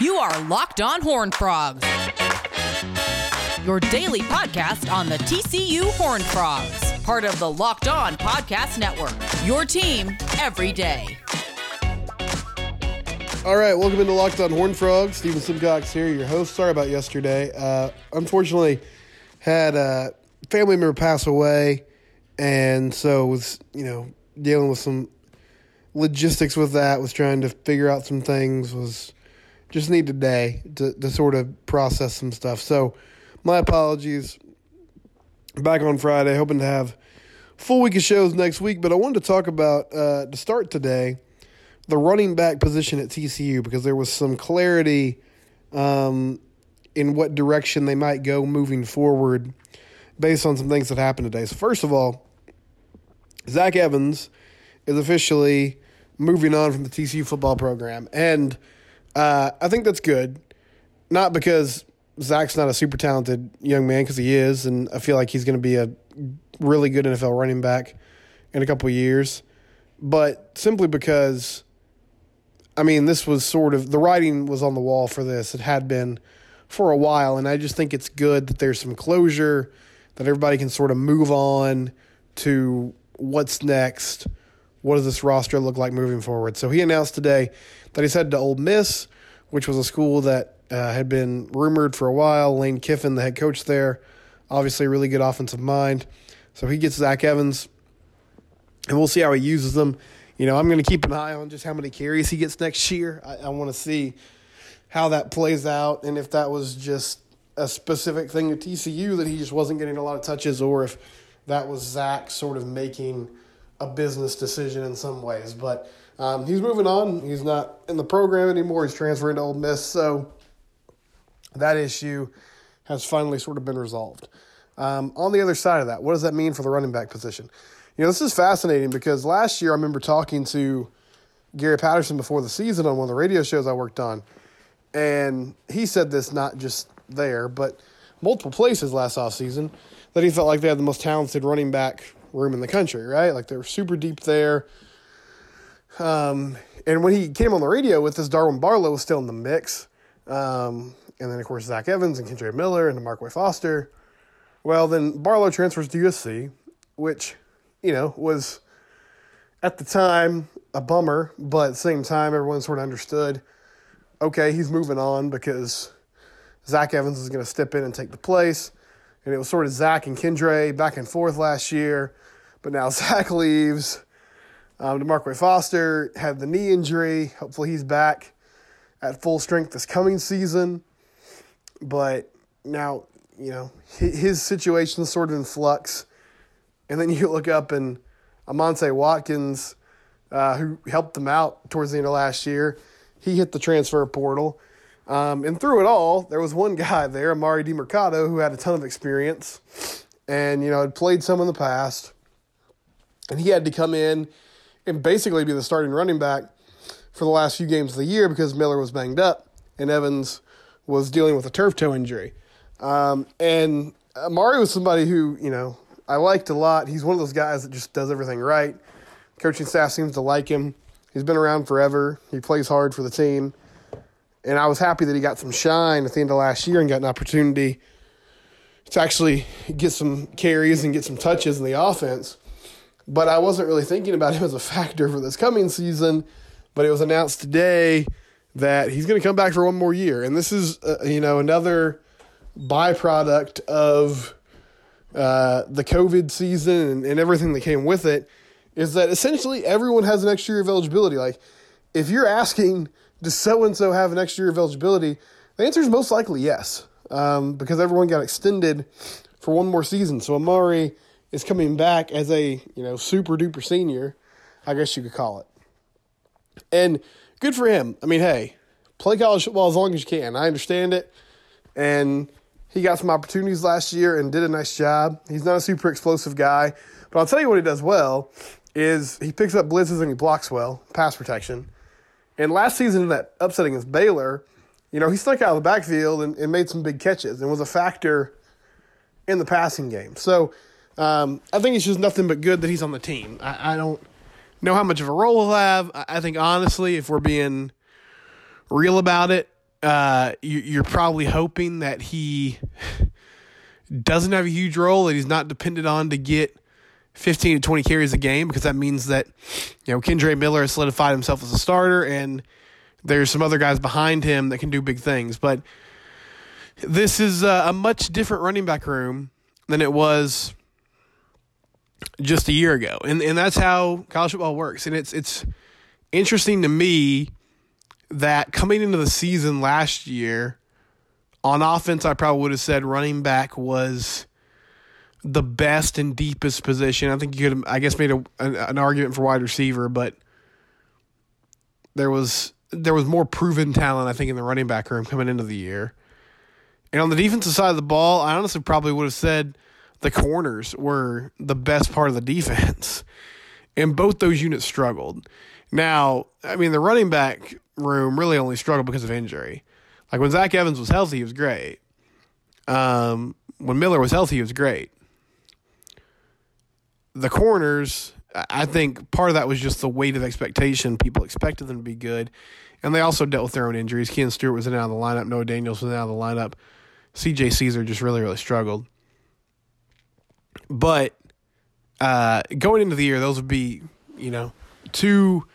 You are Locked On Horn Frogs, your daily podcast on the TCU Horn Frogs, part of the Locked On Podcast Network. Your team every day. All right, welcome into Locked On Horn Frogs. Steven Simcox here, your host. Sorry about yesterday. Uh, unfortunately, had a family member pass away, and so was you know dealing with some logistics with that. Was trying to figure out some things. Was just need a day to, to sort of process some stuff. So, my apologies. Back on Friday, hoping to have full week of shows next week. But I wanted to talk about uh, to start today the running back position at TCU because there was some clarity um, in what direction they might go moving forward based on some things that happened today. So, first of all, Zach Evans is officially moving on from the TCU football program. And uh, I think that's good. Not because Zach's not a super talented young man, because he is, and I feel like he's going to be a really good NFL running back in a couple of years, but simply because, I mean, this was sort of the writing was on the wall for this. It had been for a while, and I just think it's good that there's some closure, that everybody can sort of move on to what's next. What does this roster look like moving forward? So he announced today that he's headed to Ole Miss, which was a school that uh, had been rumored for a while. Lane Kiffin, the head coach there, obviously a really good offensive mind. So he gets Zach Evans, and we'll see how he uses them. You know, I'm going to keep an eye on just how many carries he gets next year. I, I want to see how that plays out and if that was just a specific thing to TCU that he just wasn't getting a lot of touches or if that was Zach sort of making a business decision in some ways. But um, he's moving on. He's not in the program anymore. He's transferring to Ole Miss. So that issue has finally sort of been resolved. Um, on the other side of that, what does that mean for the running back position? You know, this is fascinating because last year I remember talking to Gary Patterson before the season on one of the radio shows I worked on. And he said this not just there, but multiple places last offseason that he felt like they had the most talented running back room in the country, right? Like they were super deep there. Um, and when he came on the radio with this, Darwin Barlow was still in the mix. Um, and then, of course, Zach Evans and Kendre Miller and Markway Foster. Well, then Barlow transfers to USC, which, you know, was at the time a bummer, but at the same time, everyone sort of understood okay, he's moving on because Zach Evans is going to step in and take the place. And it was sort of Zach and Kendre back and forth last year, but now Zach leaves. Um, DeMarquay Foster had the knee injury. Hopefully, he's back at full strength this coming season. But now, you know, his situation is sort of in flux. And then you look up and Amonte Watkins, uh, who helped them out towards the end of last year, he hit the transfer portal. Um, and through it all, there was one guy there, Emari Demercado, who had a ton of experience and, you know, had played some in the past. And he had to come in and basically be the starting running back for the last few games of the year because Miller was banged up and Evans was dealing with a turf toe injury. Um, and Emari was somebody who, you know, I liked a lot. He's one of those guys that just does everything right. Coaching staff seems to like him. He's been around forever. He plays hard for the team. And I was happy that he got some shine at the end of last year and got an opportunity to actually get some carries and get some touches in the offense. But I wasn't really thinking about him as a factor for this coming season. But it was announced today that he's going to come back for one more year. And this is, uh, you know, another byproduct of uh, the COVID season and, and everything that came with it is that essentially everyone has an extra year of eligibility. Like, if you're asking, does so and so have an extra year of eligibility? The answer is most likely yes, um, because everyone got extended for one more season. So Emari is coming back as a you know super duper senior, I guess you could call it. And good for him. I mean, hey, play college football as long as you can. I understand it, and he got some opportunities last year and did a nice job. He's not a super explosive guy, but I'll tell you what he does well is he picks up blitzes and he blocks well, pass protection. And last season, that upset against Baylor, you know, he stuck out of the backfield and, and made some big catches and was a factor in the passing game. So um, I think it's just nothing but good that he's on the team. I, I don't know how much of a role he'll have. I, I think, honestly, if we're being real about it. Uh, you, are probably hoping that he doesn't have a huge role, that he's not dependent on to get 15 to 20 carries a game, because that means that, you know, Kendre Miller has solidified himself as a starter, and there's some other guys behind him that can do big things. But this is a, a much different running back room than it was just a year ago. And and that's how college football works. And it's it's interesting to me that coming into the season last year, on offense, I probably would have said running back was the best and deepest position. I think you could, I guess, made a, an, an argument for wide receiver, but there was there was more proven talent, I think, in the running back room coming into the year. And on the defensive side of the ball, I honestly probably would have said the corners were the best part of the defense. And both those units struggled. Now, I mean, the running back room really only struggled because of injury. Like when Zach Evans was healthy, he was great. Um, when Miller was healthy, he was great. The corners, I think part of that was just the weight of expectation. People expected them to be good. And they also dealt with their own injuries. Ken Stewart was in out of the lineup. Noah Daniels was out of the lineup. CJ Caesar just really, really struggled. But uh, going into the year, those would be, you know, two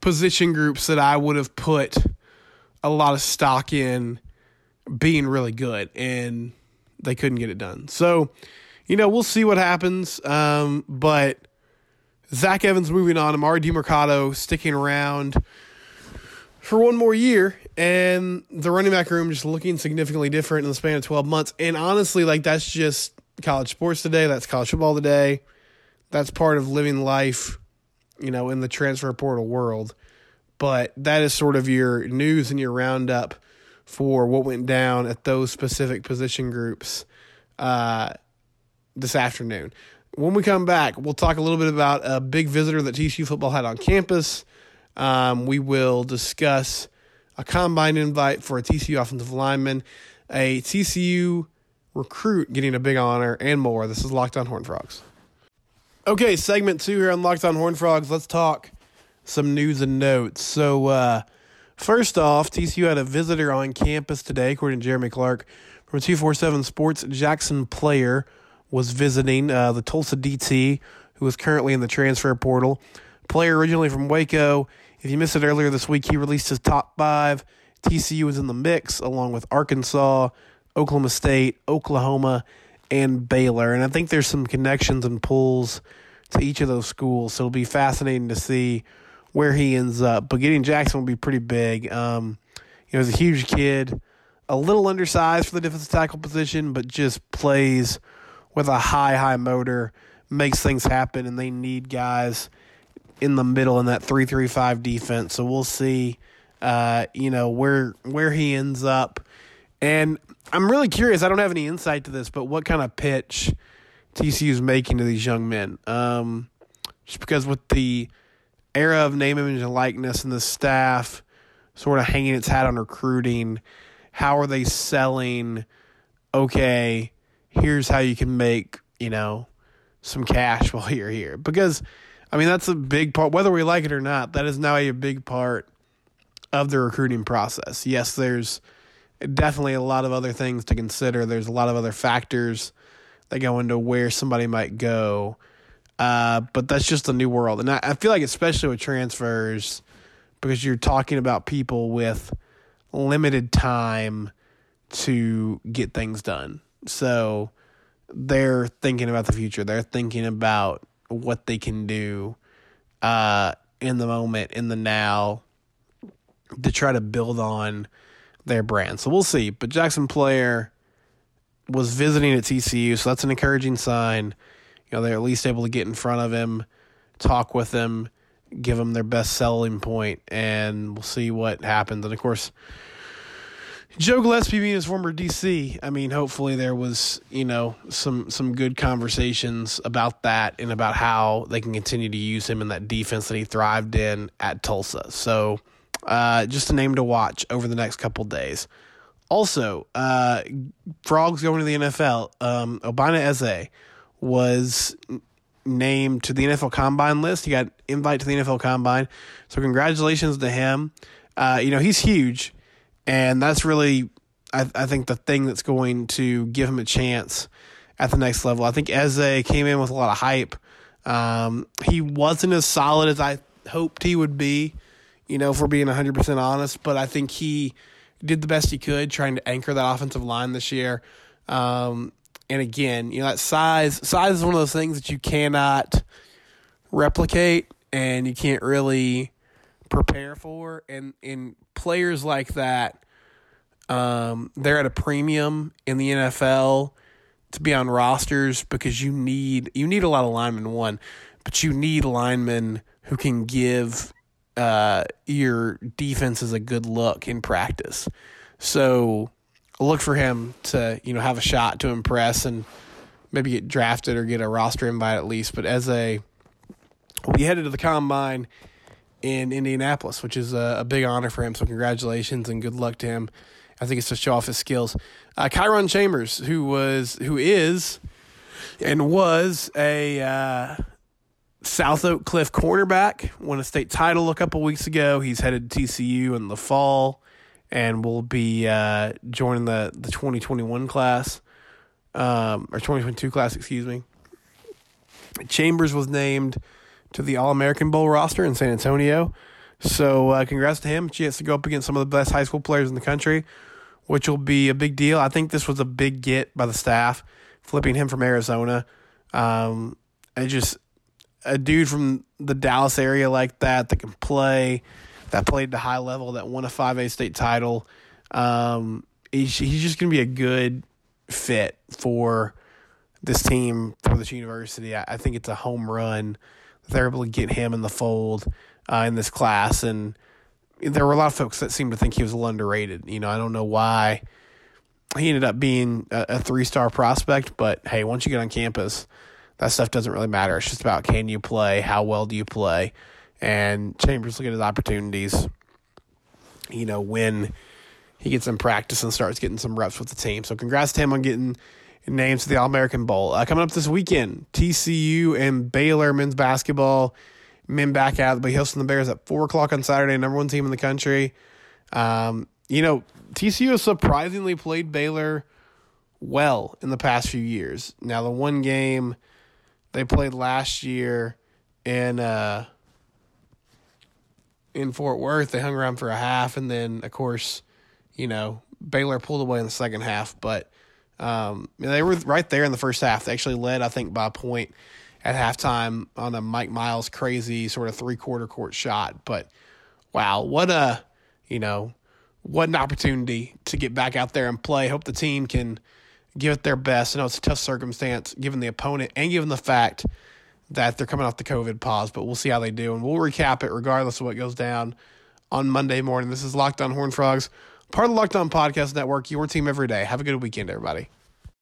position groups that I would have put a lot of stock in being really good, and they couldn't get it done. So, you know, we'll see what happens. Um, but Zach Evans moving on, Emari Demercado sticking around for one more year, and the running back room just looking significantly different in the span of 12 months. And honestly, like that's just college sports today. That's college football today. That's part of living life, you know, in the transfer portal world. But that is sort of your news and your roundup for what went down at those specific position groups uh, this afternoon. When we come back, we'll talk a little bit about a big visitor that TCU football had on campus. Um, we will discuss a combine invite for a TCU offensive lineman, a TCU recruit getting a big honor, and more. This is Locked On Horn Frogs. Okay, segment two here on Locked On Horn Frogs. Let's talk some news and notes. So, uh, first off, TCU had a visitor on campus today, according to Jeremy Clark from 247 Sports. Jaxon Player was visiting uh, the Tulsa DT, who is currently in the transfer portal. Player originally from Waco. If you missed it earlier this week, he released his top five. TCU was in the mix, along with Arkansas, Oklahoma State, Oklahoma, and Baylor. And I think there's some connections and pulls to each of those schools. So it'll be fascinating to see where he ends up. But getting Jaxon will be pretty big. Um, you know, he's a huge kid, a little undersized for the defensive tackle position, but just plays with a high, high motor, makes things happen, and they need guys in the middle in that three three five defense. So we'll see, uh, you know, where where he ends up. And I'm really curious. I don't have any insight to this, but what kind of pitch TCU is making to these young men? Um, just because with the era of name, image, and likeness, and the staff sort of hanging its hat on recruiting, how are they selling? Okay, here's how you can make you know some cash while you're here. Because I mean that's a big part. Whether we like it or not, that is now a big part of the recruiting process. Yes, there's definitely a lot of other things to consider. There's a lot of other factors that go into where somebody might go. Uh, but that's just a new world. And I, I feel like, especially with transfers, because you're talking about people with limited time to get things done. So they're thinking about the future. They're thinking about what they can do uh, in the moment, in the now, to try to build on their brand. So we'll see. But Jaxon Player was visiting at TCU, so that's an encouraging sign. You know, they're at least able to get in front of him, talk with him, give him their best selling point, and we'll see what happens. And of course, Joe Gillespie being his former DC, I mean, hopefully there was, you know, some some good conversations about that and about how they can continue to use him in that defense that he thrived in at Tulsa. So uh, just a name to watch over the next couple days. Also, uh, frogs going to the NFL. Um, Obinna Eze was named to the NFL Combine list. He got invite to the NFL Combine, so congratulations to him. uh, you know, he's huge, and that's really, I, I think, the thing that's going to give him a chance at the next level. I think Eze came in with a lot of hype. Um, he wasn't as solid as I hoped he would be, you know, for being 100% honest, but I think he did the best he could trying to anchor that offensive line this year. Um, and again, you know, that size size is one of those things that you cannot replicate and you can't really prepare for. And in players like that, um, they're at a premium in the NFL to be on rosters because you need you need a lot of linemen one, but you need linemen who can give uh, your defenses a good look in practice. So look for him to you know have a shot to impress and maybe get drafted or get a roster invite at least. But as a we headed to the combine in Indianapolis, which is a, a, big honor for him. So congratulations and good luck to him. I think it's to show off his skills. Uh, Kyron Chambers, who was who is and was a uh, South Oak Cliff cornerback, won a state title a couple weeks ago. He's headed to TCU in the fall and will be uh, joining the, the 2021 class, um, or 2022 class, excuse me. Chambers was named to the All American Bowl roster in San Antonio. So, uh, congrats to him. Chance to go up against some of the best high school players in the country, which will be a big deal. I think this was a big get by the staff, flipping him from Arizona. Um, just a dude from the Dallas area like that that can play that played the high level, that won a 5A state title. Um, he's, he's just going to be a good fit for this team, for this university. I, I, think it's a home run. They're able to get him in the fold uh, in this class. And there were a lot of folks that seemed to think he was a little underrated. You know, I don't know why he ended up being a, a three star prospect, but hey, once you get on campus, that stuff doesn't really matter. It's just about can you play, how well do you play, and Chambers look at his opportunities, you know, when he gets in practice and starts getting some reps with the team. So congrats to him on getting names to the All American Bowl. Uh, coming up this weekend, TCU and Baylor men's basketball. Men back out. They'll hosting the Bears at 4 o'clock on Saturday, number one team in the country. Um, you know, TCU has surprisingly played Baylor well in the past few years. Now, the one game they played last year in. Uh, in Fort Worth. They hung around for a half, and then of course, you know, Baylor pulled away in the second half. But um, they were right there in the first half. They actually led, I think, by a point at halftime on a Mike Miles crazy sort of three quarter court shot. But wow, what a you know, what an opportunity to get back out there and play. Hope the team can give it their best. I know it's a tough circumstance given the opponent and given the fact that they're coming off the COVID pause, but we'll see how they do. And we'll recap it regardless of what goes down on Monday morning. This is Locked On Horn Frogs, part of the Locked On Podcast Network, your team every day. Have a good weekend, everybody.